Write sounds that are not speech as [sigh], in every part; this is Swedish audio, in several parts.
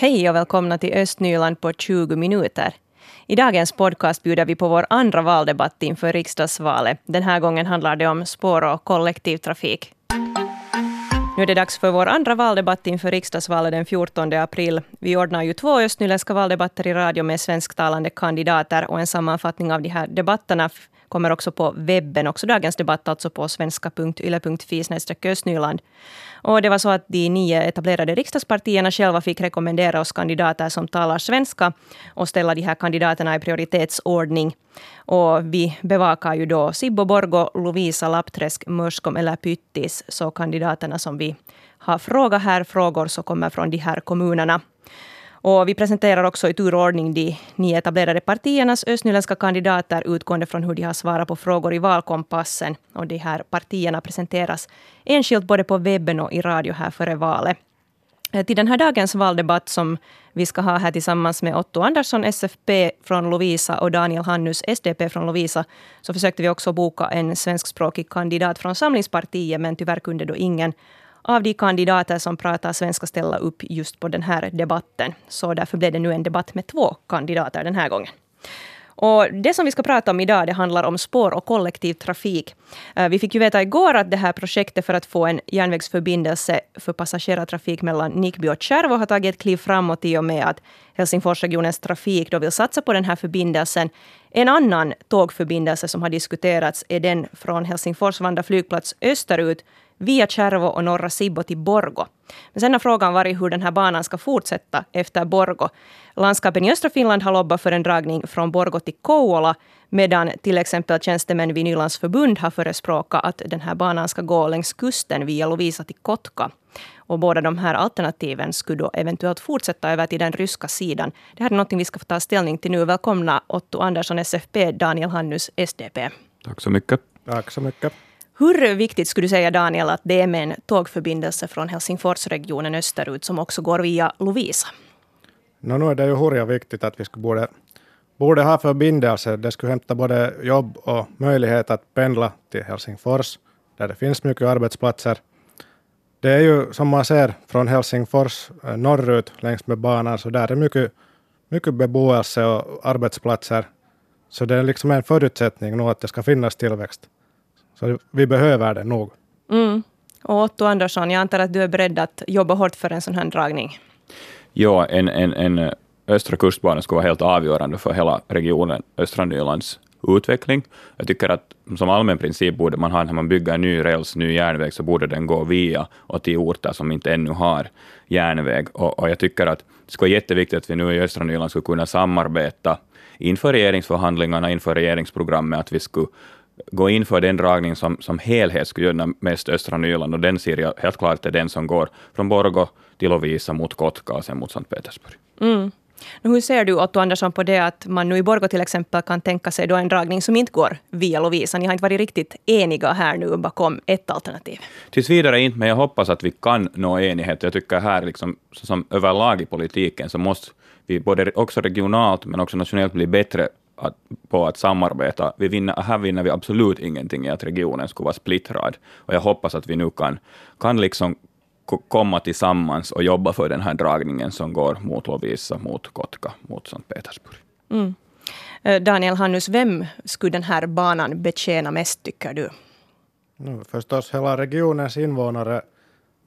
Hej och välkomna till Östnyland på 20 minuter. I dagens podcast bjuder vi på vår andra valdebatt inför riksdagsvalet. Den här gången handlar det om spår och kollektivtrafik. Nu är det dags för vår andra valdebatt inför riksdagsvalet den 14 april. Vi ordnar ju två östnyländska valdebatter i radio med svensktalande kandidater och en sammanfattning av de här debatterna kommer också på webben. Också dagens debatt alltså på svenska.yle.fi östnyland. Och det var så att de nio etablerade riksdagspartierna själva fick rekommendera oss kandidater som talar svenska och ställa de här kandidaterna i prioritetsordning. Och vi bevakar ju då Sibbo Borgo, Lovisa Lappträsk, Mörskom eller Pyttis. Så kandidaterna som vi har frågat här, frågor som kommer från de här kommunerna. Och vi presenterar också i turordning de nio etablerade partiernas östnyländska kandidater utgående från hur de har svarat på frågor i valkompassen. Och de här partierna presenteras enskilt både på webben och i radio här före valet. Eh, till den här dagens valdebatt som vi ska ha här tillsammans med Otto Andersson, SFP från Lovisa och Daniel Hannus, SDP från Lovisa, så försökte vi också boka en svenskspråkig kandidat från Samlingspartiet, men tyvärr kunde då ingen av de kandidater som pratar svenska ställa upp just på den här debatten. Så därför blev det nu en debatt med två kandidater den här gången. Och det som vi ska prata om idag det handlar om spår och kollektivtrafik. Eh, vi fick ju veta igår att det här projektet för att få en järnvägsförbindelse för passagerartrafik mellan Nickby och Kärvo har tagit ett kliv framåt i och med att Helsingforsregionens trafik då vill satsa på den här förbindelsen. En annan tågförbindelse som har diskuterats är den från Helsingfors Vanda flygplats österut via Kärvo och norra Sibbo till Borgo. Men sen har frågan varit hur den här banan ska fortsätta efter Borgo. Landskapen i östra Finland har lobbat för en dragning från Borgo till Kouvola medan till exempel tjänstemän vid Nylands förbund har förespråkat att den här banan ska gå längs kusten via Lovisa till Kotka. Och båda de här alternativen skulle då eventuellt fortsätta över till den ryska sidan. Det här är något vi ska få ta ställning till nu. Välkomna Otto Andersson, SFP, Daniel Hannus, SDP. Tack så mycket. Tack så mycket. Hur viktigt skulle du säga, Daniel, att det är med en tågförbindelse från Helsingforsregionen österut som också går via Lovisa? No, nu är det ju hurja viktigt att vi skulle borde, borde ha förbindelser. Det skulle hämta både jobb och möjlighet att pendla till Helsingfors, där det finns mycket arbetsplatser. Det är ju som man ser från Helsingfors eh, norrut längs med banan, så där är mycket, mycket beboelse och arbetsplatser. Så det är liksom en förutsättning nu att det ska finnas tillväxt. Så vi behöver det nog. Mm. Och Otto Andersson, jag antar att du är beredd att jobba hårt för en sån här dragning? Ja, en, en, en östra kustbana skulle vara helt avgörande för hela regionen östra Nylands utveckling. Jag tycker att som allmän princip borde man ha, när man bygger en ny räls, ny järnväg, så borde den gå via och till orter som inte ännu har järnväg. Och, och jag tycker att det skulle vara jätteviktigt att vi nu i östra Nyland skulle kunna samarbeta inför regeringsförhandlingarna, inför regeringsprogrammet, att vi skulle gå in för den dragning som, som helhet skulle gynna mest östra Nyland, och den ser jag helt klart är den som går från Borgo till Lovisa mot Kotka och sen mot Sankt Petersburg. Mm. Hur ser du, Otto Andersson, på det att man nu i Borgo till exempel kan tänka sig då en dragning som inte går via Lovisa? Ni har inte varit riktigt eniga här nu bakom ett alternativ. Tills vidare inte, men jag hoppas att vi kan nå enighet. Jag tycker här, liksom, som överlag i politiken, så måste vi både också regionalt men också nationellt bli bättre att, på att samarbeta. Vi vinner, här vinner vi absolut ingenting i att regionen skulle vara splittrad. Och jag hoppas att vi nu kan, kan liksom komma tillsammans och jobba för den här dragningen som går mot Lovisa, mot Kotka, mot Sankt Petersburg. Mm. Eh, Daniel Hannus, vem skulle den här banan betjäna mest, tycker du? Nu, förstås hela regionens invånare.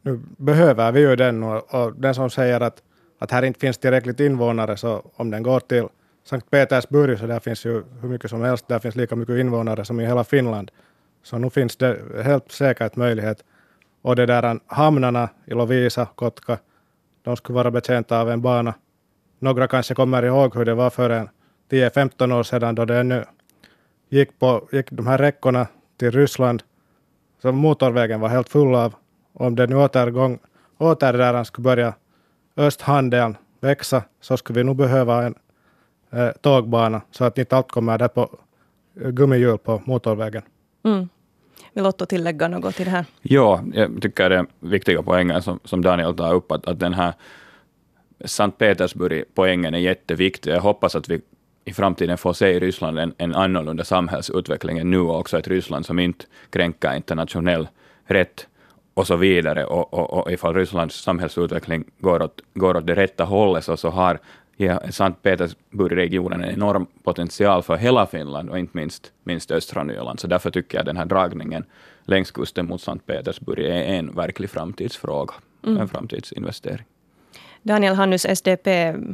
Nu behöver vi ju den och, och den som säger att, att här inte finns tillräckligt invånare, så om den går till Sankt Petersburg, så där finns ju hur mycket som helst, där finns lika mycket invånare som i hela Finland. Så nu finns det helt säkert möjlighet. Och det där hamnarna i Lovisa, Kotka, de skulle vara betjänta av en bana. Några kanske kommer ihåg hur det var för en 10-15 år sedan då det ännu gick, på, gick de här räckorna till Ryssland. Så motorvägen var helt full av. Om det nu återgång, åter där skulle börja östhandeln växa så skulle vi nog behöva en eh, tågbana så att inte allt kommer där på eh, gummihjul på motorvägen. Mm. Vill Otto tillägga något till det här? Ja, jag tycker det är viktiga poänger som, som Daniel tar upp, att, att den här Sankt Petersburg-poängen är jätteviktig. Jag hoppas att vi i framtiden får se i Ryssland en, en annorlunda samhällsutveckling än nu, och också ett Ryssland som inte kränker internationell rätt. och så vidare. Och, och, och ifall Rysslands samhällsutveckling går åt, går åt det rätta hållet så, så har ja, Sankt Petersburg-regionen en enorm potential för hela Finland och inte minst, minst östra Nyland. Så därför tycker jag den här dragningen längs kusten mot Sankt Petersburg är en verklig framtidsfråga, mm. en framtidsinvestering. Daniel Hannus, SDP,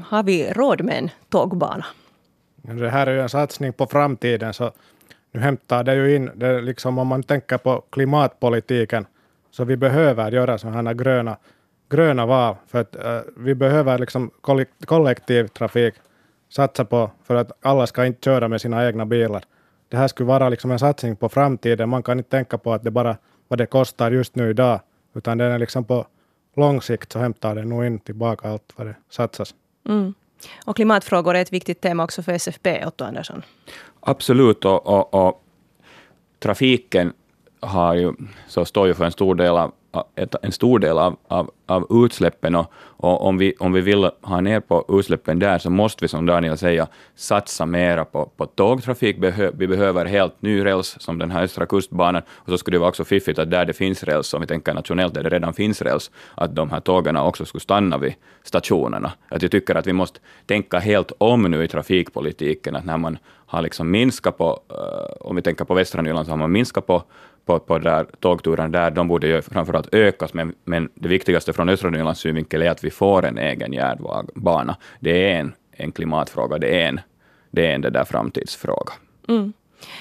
har vi råd med en tågbana? Det här är ju en satsning på framtiden, så nu hämtar det ju in, det liksom om man tänker på klimatpolitiken, så vi behöver göra sådana här gröna, gröna val, för att uh, vi behöver liksom kollektivtrafik satsa på, för att alla ska inte köra med sina egna bilar. Det här skulle vara liksom en satsning på framtiden. Man kan inte tänka på att det bara vad det kostar just nu idag, utan den är liksom på lång sikt så hämtar det nog in tillbaka allt vad det satsas. Mm. Och klimatfrågor är ett viktigt tema också för SFP, Otto Andersson. Absolut, och, och, och trafiken har ju, så står ju för en stor del av, en stor del av, av, av utsläppen och, och, om, vi, om vi vill ha ner på utsläppen där så måste vi, som Daniel säger, satsa mera på, på tågtrafik. vi behöver helt ny räls, som den här Östra kustbanan, och så skulle det vara också fiffigt att där det finns räls, om vi tänker nationellt där det redan finns räls, att de här tågen också skulle stanna vid stationerna. Att jag tycker att vi måste tänka helt om nu i trafikpolitiken, att när man har liksom minskat på, eh, om vi tänker på västra Nyland, så har man minskat på på, på där, tågturen där, de borde ju framförallt ökas, men, men det viktigaste från östra Nylands synvinkel är att vi får en egen järnbana. Det är en, en klimatfråga, det är en, det är en det där framtidsfråga. Mm.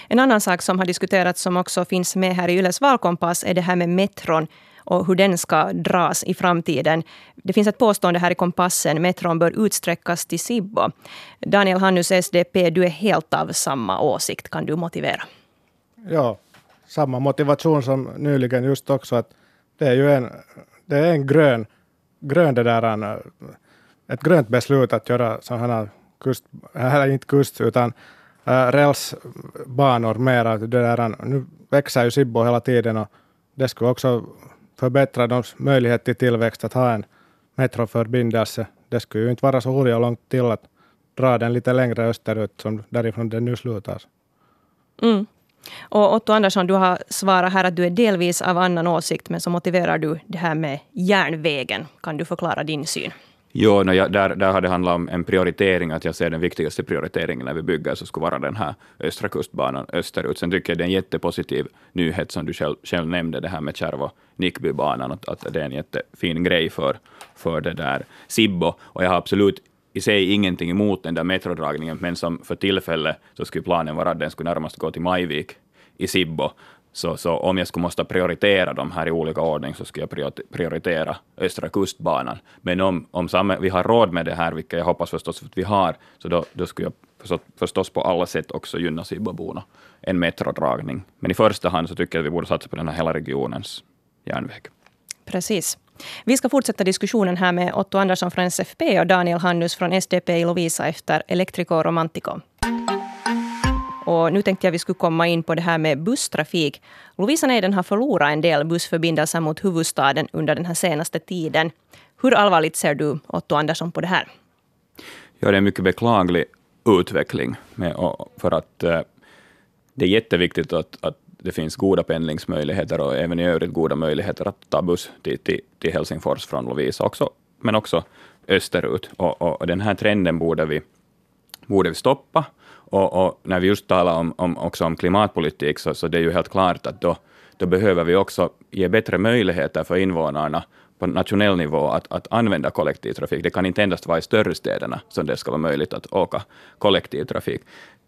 En annan sak som har diskuterats, som också finns med här i Yles valkompass, är det här med metron och hur den ska dras i framtiden. Det finns ett påstående här i kompassen, metron bör utsträckas till Sibbo. Daniel Hannus, SDP, du är helt av samma åsikt. Kan du motivera? Ja, samma motivation som nyligen just också att det är ju en, det är en grön, grön det där, ett grönt beslut att göra sådana kust, eller inte kust utan äh, rälsbanor mera. Det där, nu växer ju Sibbo hela tiden och det skulle också förbättra deras möjlighet till tillväxt att ha en metroförbindelse. Det skulle ju inte vara så hurja långt till att dra den lite längre österut som därifrån den nu slutar. Mm. Och Otto Andersson, du har svarat här att du är delvis av annan åsikt, men så motiverar du det här med järnvägen. Kan du förklara din syn? Jo, no, ja, där, där har det handlat om en prioritering, att jag ser den viktigaste prioriteringen när vi bygger, så skulle vara den här östra kustbanan österut. Sen tycker jag det är en jättepositiv nyhet som du själv, själv nämnde, det här med Kärvo Nickbybanan, att, att det är en jättefin grej för, för det där Sibbo. Och jag har absolut i sig ingenting emot den där metrodragningen, men som för tillfället så skulle planen vara att den skulle närmast gå till Majvik i Sibbo. Så, så om jag skulle måste prioritera de här i olika ordning så skulle jag prioritera Östra kustbanan. Men om, om samma, vi har råd med det här, vilket jag hoppas förstås att vi har, så då, då skulle jag förstås, förstås på alla sätt också gynna Sibboborna en metrodragning. Men i första hand så tycker jag att vi borde satsa på den här hela regionens järnväg. Precis. Vi ska fortsätta diskussionen här med Otto Andersson från SFP och Daniel Hannus från SDP i Lovisa efter Electrico Romantico. Och nu tänkte jag vi skulle komma in på det här med busstrafik. Lovisa Neiden har förlorat en del bussförbindelser mot huvudstaden under den här senaste tiden. Hur allvarligt ser du, Otto Andersson, på det här? Ja, det är en mycket beklaglig utveckling. Med, för att eh, det är jätteviktigt att, att det finns goda pendlingsmöjligheter och även i övrigt goda möjligheter att ta buss till, till, till Helsingfors från Lovisa också, men också österut. Och, och, och, den här trenden borde vi, borde vi stoppa. Och, och när vi just talar om, om, också om klimatpolitik, så, så det är ju helt klart att då, då behöver vi också ge bättre möjligheter för invånarna på nationell nivå att, att använda kollektivtrafik. Det kan inte endast vara i större städerna som det ska vara möjligt att åka kollektivtrafik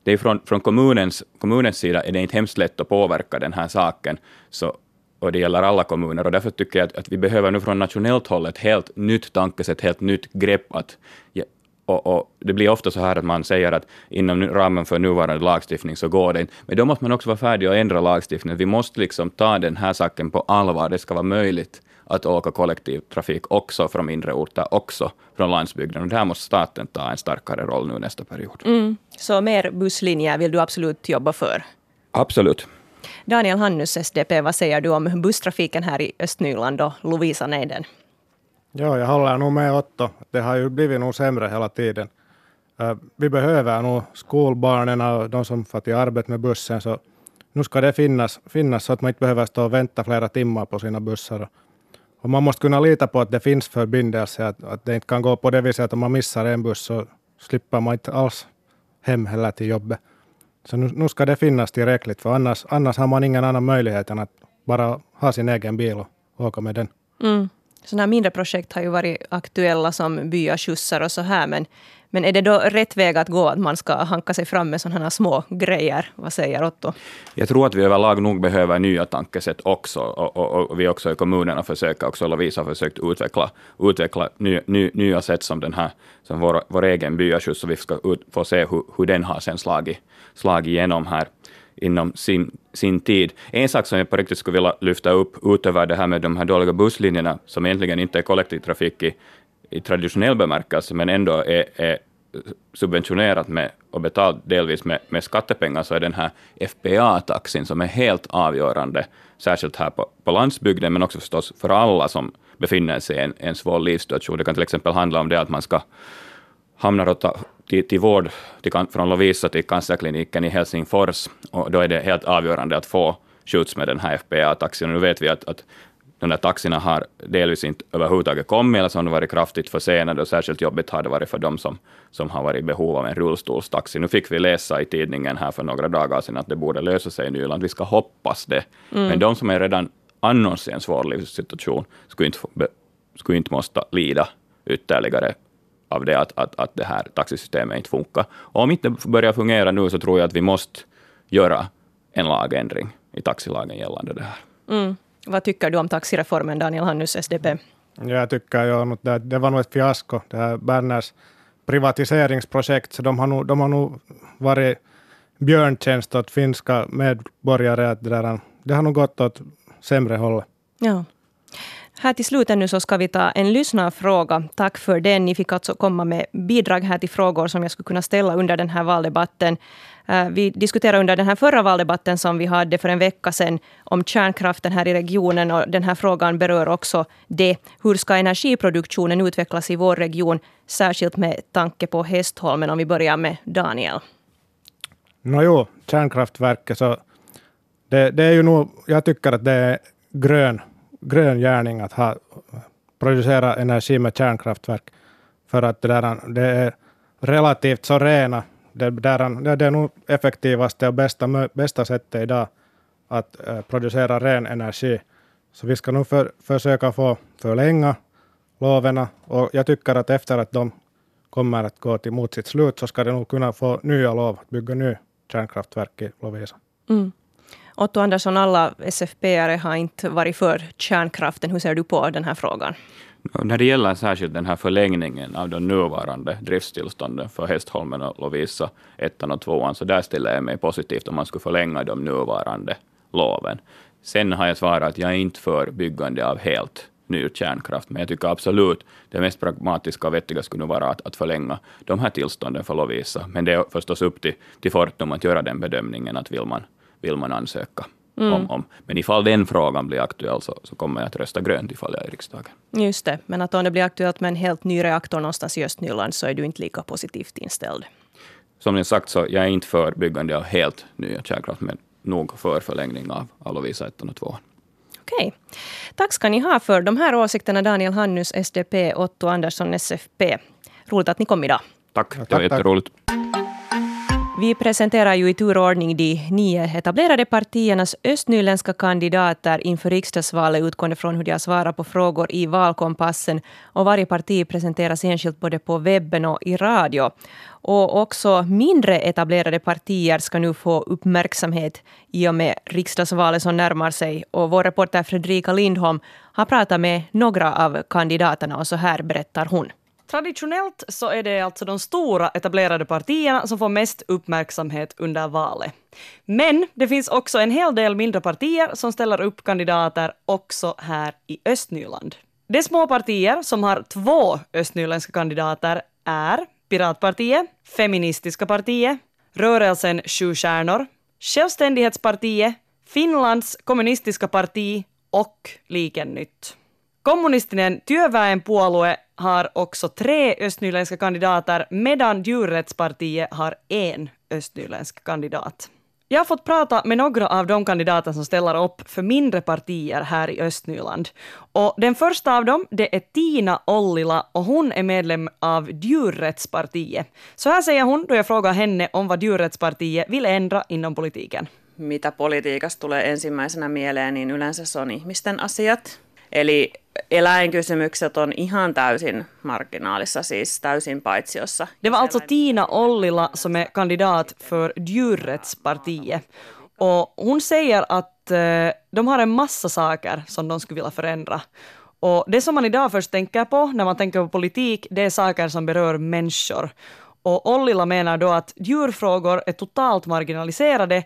det är från, från kommunens, kommunens sida är det inte hemskt lätt att påverka den här saken, så, och det gäller alla kommuner, och därför tycker jag att, att vi behöver nu från nationellt håll ett helt nytt tankesätt, helt nytt grepp att och, och, det blir ofta så här att man säger att inom ramen för nuvarande lagstiftning så går det inte. Men då måste man också vara färdig att ändra lagstiftningen. Vi måste liksom ta den här saken på allvar. Det ska vara möjligt att åka kollektivtrafik också från mindre orter, också från landsbygden. Och där måste staten ta en starkare roll nu nästa period. Mm. Så mer busslinjer vill du absolut jobba för? Absolut. Daniel Hannus, SDP, vad säger du om busstrafiken här i Östnyland och Lovisa Neiden? Ja, jag håller nog med Otto. Det har ju blivit nog sämre hela tiden. Vi behöver nog skolbarnen och de som får till arbete med bussen, så nu ska det finnas, finnas så att man inte behöver stå och vänta flera timmar på sina bussar. Och man måste kunna lita på att det finns förbindelser. att, att det inte kan gå på det viset att om man missar en buss så slipper man inte alls hem heller till jobbet. Så nu, nu ska det finnas tillräckligt, för annars, annars har man ingen annan möjlighet än att bara ha sin egen bil och åka med den. Mm. Sådana här mindre projekt har ju varit aktuella som byaskjutsar och så här, men men är det då rätt väg att gå att man ska hanka sig fram med sådana här små grejer? Vad säger Otto? Jag tror att vi överlag nog behöver nya tankesätt också. Och, och, och vi också i kommunerna försöker, också Lovisa har försökt utveckla, utveckla ny, ny, nya sätt som den här, som vår, vår egen byaskjuts, så vi ska ut, få se hur, hur den har sen slagit, slagit igenom här inom sin, sin tid. En sak som jag på riktigt skulle vilja lyfta upp utöver det här med de här dåliga busslinjerna, som egentligen inte är kollektivtrafik i, i traditionell bemärkelse, men ändå är, är subventionerat med och betalt delvis med, med skattepengar, så är den här FPA-taxin som är helt avgörande, särskilt här på, på landsbygden, men också förstås för alla som befinner sig i en, en svår livssituation. Det kan till exempel handla om det att man ska hamna till, till vård till, från Lovisa till cancerkliniken i Helsingfors, och då är det helt avgörande att få skjuts med den här FPA-taxin. Nu vet vi att, att de där taxierna har delvis inte överhuvudtaget kommit, eller så har de varit kraftigt försenade, och särskilt jobbigt har det varit för dem som, som har varit i behov av en rullstolstaxi. Nu fick vi läsa i tidningen här för några dagar sedan att det borde lösa sig i Nyland. Vi ska hoppas det. Mm. Men de som är redan annars i en svår livssituation skulle inte, skulle inte måste lida ytterligare av det att, att, att det här taxisystemet inte funkar. Och om inte börjar fungera nu så tror jag att vi måste göra en lagändring i taxilagen gällande det här. Mm. Vad tycker du om taxireformen, Daniel Hannus, SDP? Jag tycker ju att det, det var nog ett fiasko, det här Berners privatiseringsprojekt. Så de har nog, de har nog varit björntjänst åt finska medborgare. Att det, där, det har nog gått åt sämre hållet. Ja. Här till slut nu så ska vi ta en lyssnarfråga. Tack för den. Ni fick alltså komma med bidrag här till frågor som jag skulle kunna ställa under den här valdebatten. Eh, vi diskuterade under den här förra valdebatten som vi hade för en vecka sedan om kärnkraften här i regionen och den här frågan berör också det. Hur ska energiproduktionen utvecklas i vår region, särskilt med tanke på Hästholmen? Om vi börjar med Daniel. Nå jo, kärnkraftverket så det, det är ju nog, jag tycker att det är grön, grön gärning att ha, producera energi med kärnkraftverk. För att det, där, det är relativt så rena det, där, det är nog effektivaste och bästa, bästa sättet idag att eh, producera ren energi. Så vi ska nog för, försöka få förlänga loven och jag tycker att efter att de kommer att gå till mot sitt slut så ska de nog kunna få nya lov att bygga ny kärnkraftverk i Lovisa. Mm. Otto Andersson, alla SFP-are har inte varit för kärnkraften. Hur ser du på den här frågan? När det gäller särskilt den här förlängningen av de nuvarande driftstillstånden för Hästholmen och Lovisa 1 och 2, så där ställer jag mig positivt om man skulle förlänga de nuvarande loven. Sen har jag svarat att jag är inte för byggande av helt ny kärnkraft, men jag tycker absolut det mest pragmatiska och vettiga skulle vara att, att förlänga de här tillstånden för Lovisa. Men det är förstås upp till, till Fortum att göra den bedömningen att vill man, vill man ansöka Mm. Om, om. Men ifall den frågan blir aktuell så, så kommer jag att rösta grönt ifall jag är i riksdagen. Just det, men att om det blir aktuellt med en helt ny reaktor någonstans i Östnyland så är du inte lika positivt inställd. Som ni sagt så jag är inte för byggande av helt nya kärnkraft, men nog för förlängning av Alovisa 1 och 2. Okej. Tack ska ni ha för de här åsikterna, Daniel Hannus, SDP, Otto Andersson, SFP. Roligt att ni kom idag. Tack, det var jätteroligt. Vi presenterar ju i turordning de nio etablerade partiernas östnyländska kandidater inför riksdagsvalet utgående från hur de har svarat på frågor i valkompassen. Och varje parti presenteras enskilt både på webben och i radio. Och också mindre etablerade partier ska nu få uppmärksamhet i och med riksdagsvalet som närmar sig. Och vår reporter Fredrika Lindholm har pratat med några av kandidaterna och så här berättar hon. Traditionellt så är det alltså de stora etablerade partierna som får mest uppmärksamhet under valet. Men det finns också en hel del mindre partier som ställer upp kandidater också här i Östnyland. De små partier som har två östnyländska kandidater är Piratpartiet, Feministiska partiet, Rörelsen Sju stjärnor, Självständighetspartiet, Finlands kommunistiska parti och Liken Nytt. Kommunistinen työväenpuolue har också tre östnyländska kandidater medan Djurrättspartiet har en östnyländsk kandidat. Jag har fått prata med några av de kandidater som ställer upp för mindre partier här i Östnyland. Och den första av dem det är Tina Ollila och hon är medlem av Djurrättspartiet. Så här säger hon då jag frågar henne om vad Djurrättspartiet vill ändra inom politiken. Mitä politiikasta tulee ensimmäisenä mieleen, niin yleensä se on ihmisten asiat. Eli eläinkysymykset on ihan täysin marginaalissa, siis täysin paitsiossa. Det var alltså Tina Ollila som är kandidat för Djurrättspartiet. Och hon säger att eh, de har en massa saker som de skulle vilja förändra. Och det som man idag först tänker på när man tänker på politik, det är saker som berör människor. Och Ollila menar då att djurfrågor är totalt marginaliserade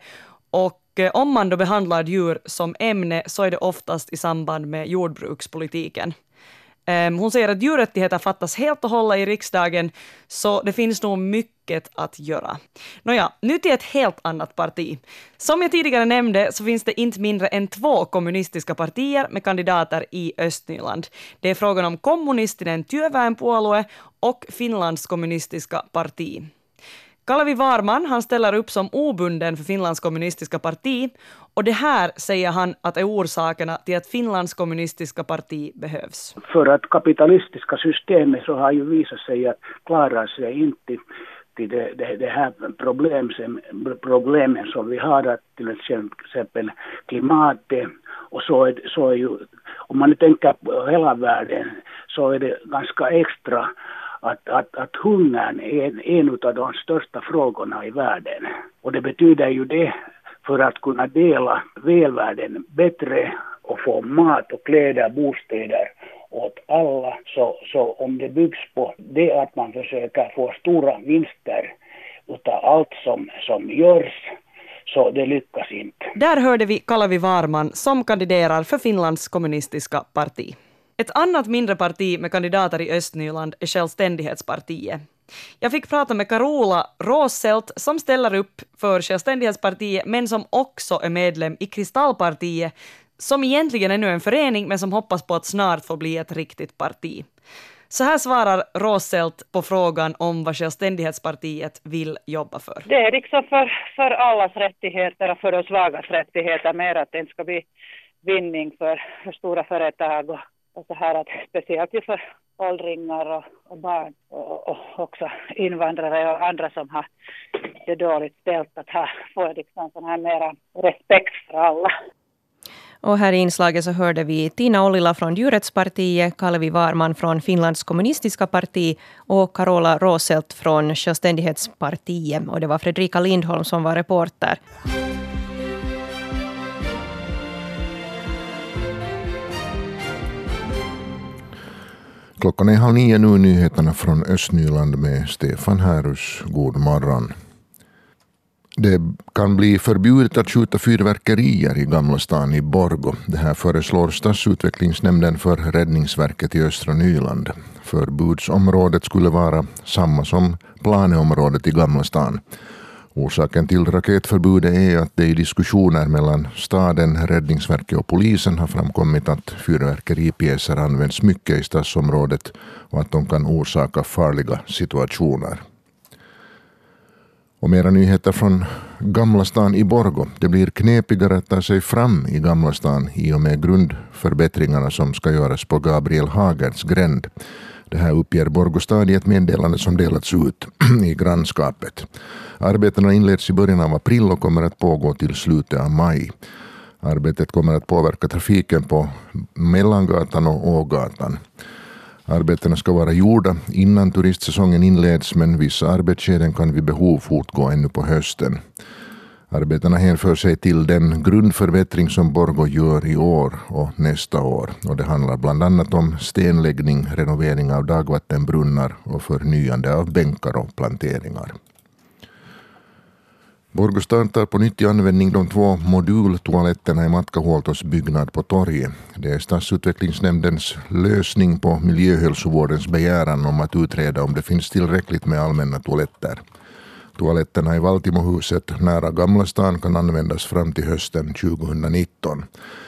och Eh, om man då behandlar djur som ämne så är det oftast i samband med jordbrukspolitiken. Ehm, hon säger att djurrättigheter fattas helt och hållet i riksdagen, så det finns nog mycket att göra. Nåja, nu till ett helt annat parti. Som jag tidigare nämnde så finns det inte mindre än två kommunistiska partier med kandidater i Östnyland. Det är frågan om kommunistinen Työväenpuolue och Finlands kommunistiska parti. Kalevi Varman han ställer upp som obunden för Finlands kommunistiska parti och det här säger han att är orsakerna till att Finlands kommunistiska parti behövs. För att kapitalistiska systemet så har ju visat sig att klara sig inte till det, det, det här problemen, problemen som vi har, att till exempel klimatet och så är, så är ju, om man tänker på hela världen så är det ganska extra att, att, att hungern är en, en av de största frågorna i världen. Och det betyder ju det, för att kunna dela välvärlden bättre och få mat och kläder, bostäder åt alla, så, så om det byggs på det att man försöker få stora vinster utav allt som, som görs, så det lyckas inte. Där hörde vi Kalavi Varman som kandiderar för Finlands kommunistiska parti. Ett annat mindre parti med kandidater i Östnyland är Självständighetspartiet. Jag fick prata med Carola Råselt som ställer upp för Självständighetspartiet men som också är medlem i Kristallpartiet som egentligen är nu en förening men som hoppas på att snart få bli ett riktigt parti. Så här svarar Råselt på frågan om vad Självständighetspartiet vill jobba för. Det är liksom för, för allas rättigheter och för de svagas rättigheter mer att det inte ska bli vinning för, för stora företag och och så här att speciellt ju för åldringar och, och barn och, och, också invandrare och andra som har det dåligt ställt att ha, få liksom sån här mera respekt för alla. Och här i inslaget så hörde vi Tina Ollila från Djurrättspartiet, Kalvi Varman från Finlands kommunistiska parti och Carola Roselt från Självständighetspartiet. Och det var Fredrika Lindholm som var reporter. Klockan är halv nio nu, nyheterna från Östnyland med Stefan Härus. God morgon. Det kan bli förbjudet att skjuta fyrverkerier i Gamla stan i Borgo. Det här föreslår stadsutvecklingsnämnden för Räddningsverket i östra Nyland. Förbudsområdet skulle vara samma som planeområdet i Gamla stan. Orsaken till raketförbudet är att det i diskussioner mellan staden, Räddningsverket och polisen har framkommit att fyrverkeripjäser används mycket i stadsområdet och att de kan orsaka farliga situationer. Och mera nyheter från Gamla stan i Borgo. Det blir knepigare att ta sig fram i Gamla stan i och med grundförbättringarna som ska göras på Gabriel Hagerts gränd. Det här uppger Borgostad i ett meddelande som delats ut [clears throat] i grannskapet. Arbetena inleds i början av april och kommer att pågå till slutet av maj. Arbetet kommer att påverka trafiken på Mellangatan och Ågatan. Arbetena ska vara gjorda innan turistsäsongen inleds men vissa arbetsskeden kan vid behov fortgå ännu på hösten. Arbetena hänför sig till den grundförbättring som Borgo gör i år och nästa år. Och det handlar bland annat om stenläggning, renovering av dagvattenbrunnar och förnyande av bänkar och planteringar. Borgostad tar på nytt i användning de två modultoaletterna i Matkahuoltos byggnad på torget. Det är stadsutvecklingsnämndens lösning på miljöhälsovårdens begäran om att utreda om det finns tillräckligt med allmänna toaletter. Toaletterna i Valtimohuset nära Gamla stan kan användas fram till hösten 2019.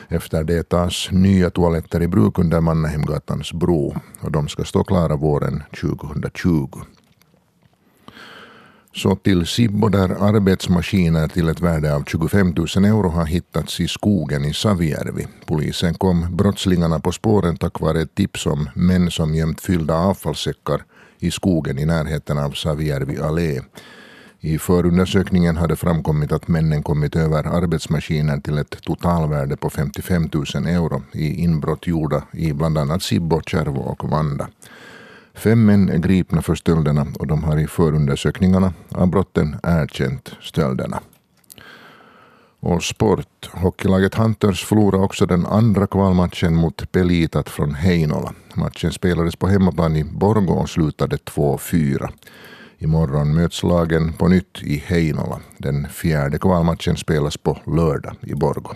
Efter det tas nya toaletter i bruk under Mannahemgatans bro och de ska stå klara våren 2020. Så till Sibbo där arbetsmaskiner till ett värde av 25 000 euro har hittats i skogen i Savijärvi. Polisen kom brottslingarna på spåren tack vare ett tips om män som gömt fyllda avfallssäckar i skogen i närheten av Savijärvi allé. I förundersökningen hade framkommit att männen kommit över arbetsmaskiner till ett totalvärde på 55 000 euro i inbrott gjorda i bland annat Sibbo, Kärvo och Vanda. Fem män är gripna för stölderna och de har i förundersökningarna av brotten erkänt stölderna. Och sport. Hockeylaget Hunters förlorade också den andra kvalmatchen mot Pelitat från Heinola. Matchen spelades på hemmaplan i Borgå och slutade 2-4. Imorgon möts lagen på nytt i Heinola. Den fjärde kvalmatchen spelas på lördag i Borgå.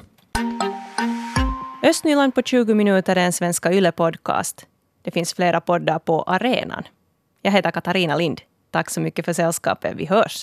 Östnyland på 20 minuter är en Svenska Yle-podcast. Det finns flera poddar på arenan. Jag heter Katarina Lind. Tack så mycket för sällskapet. Vi hörs.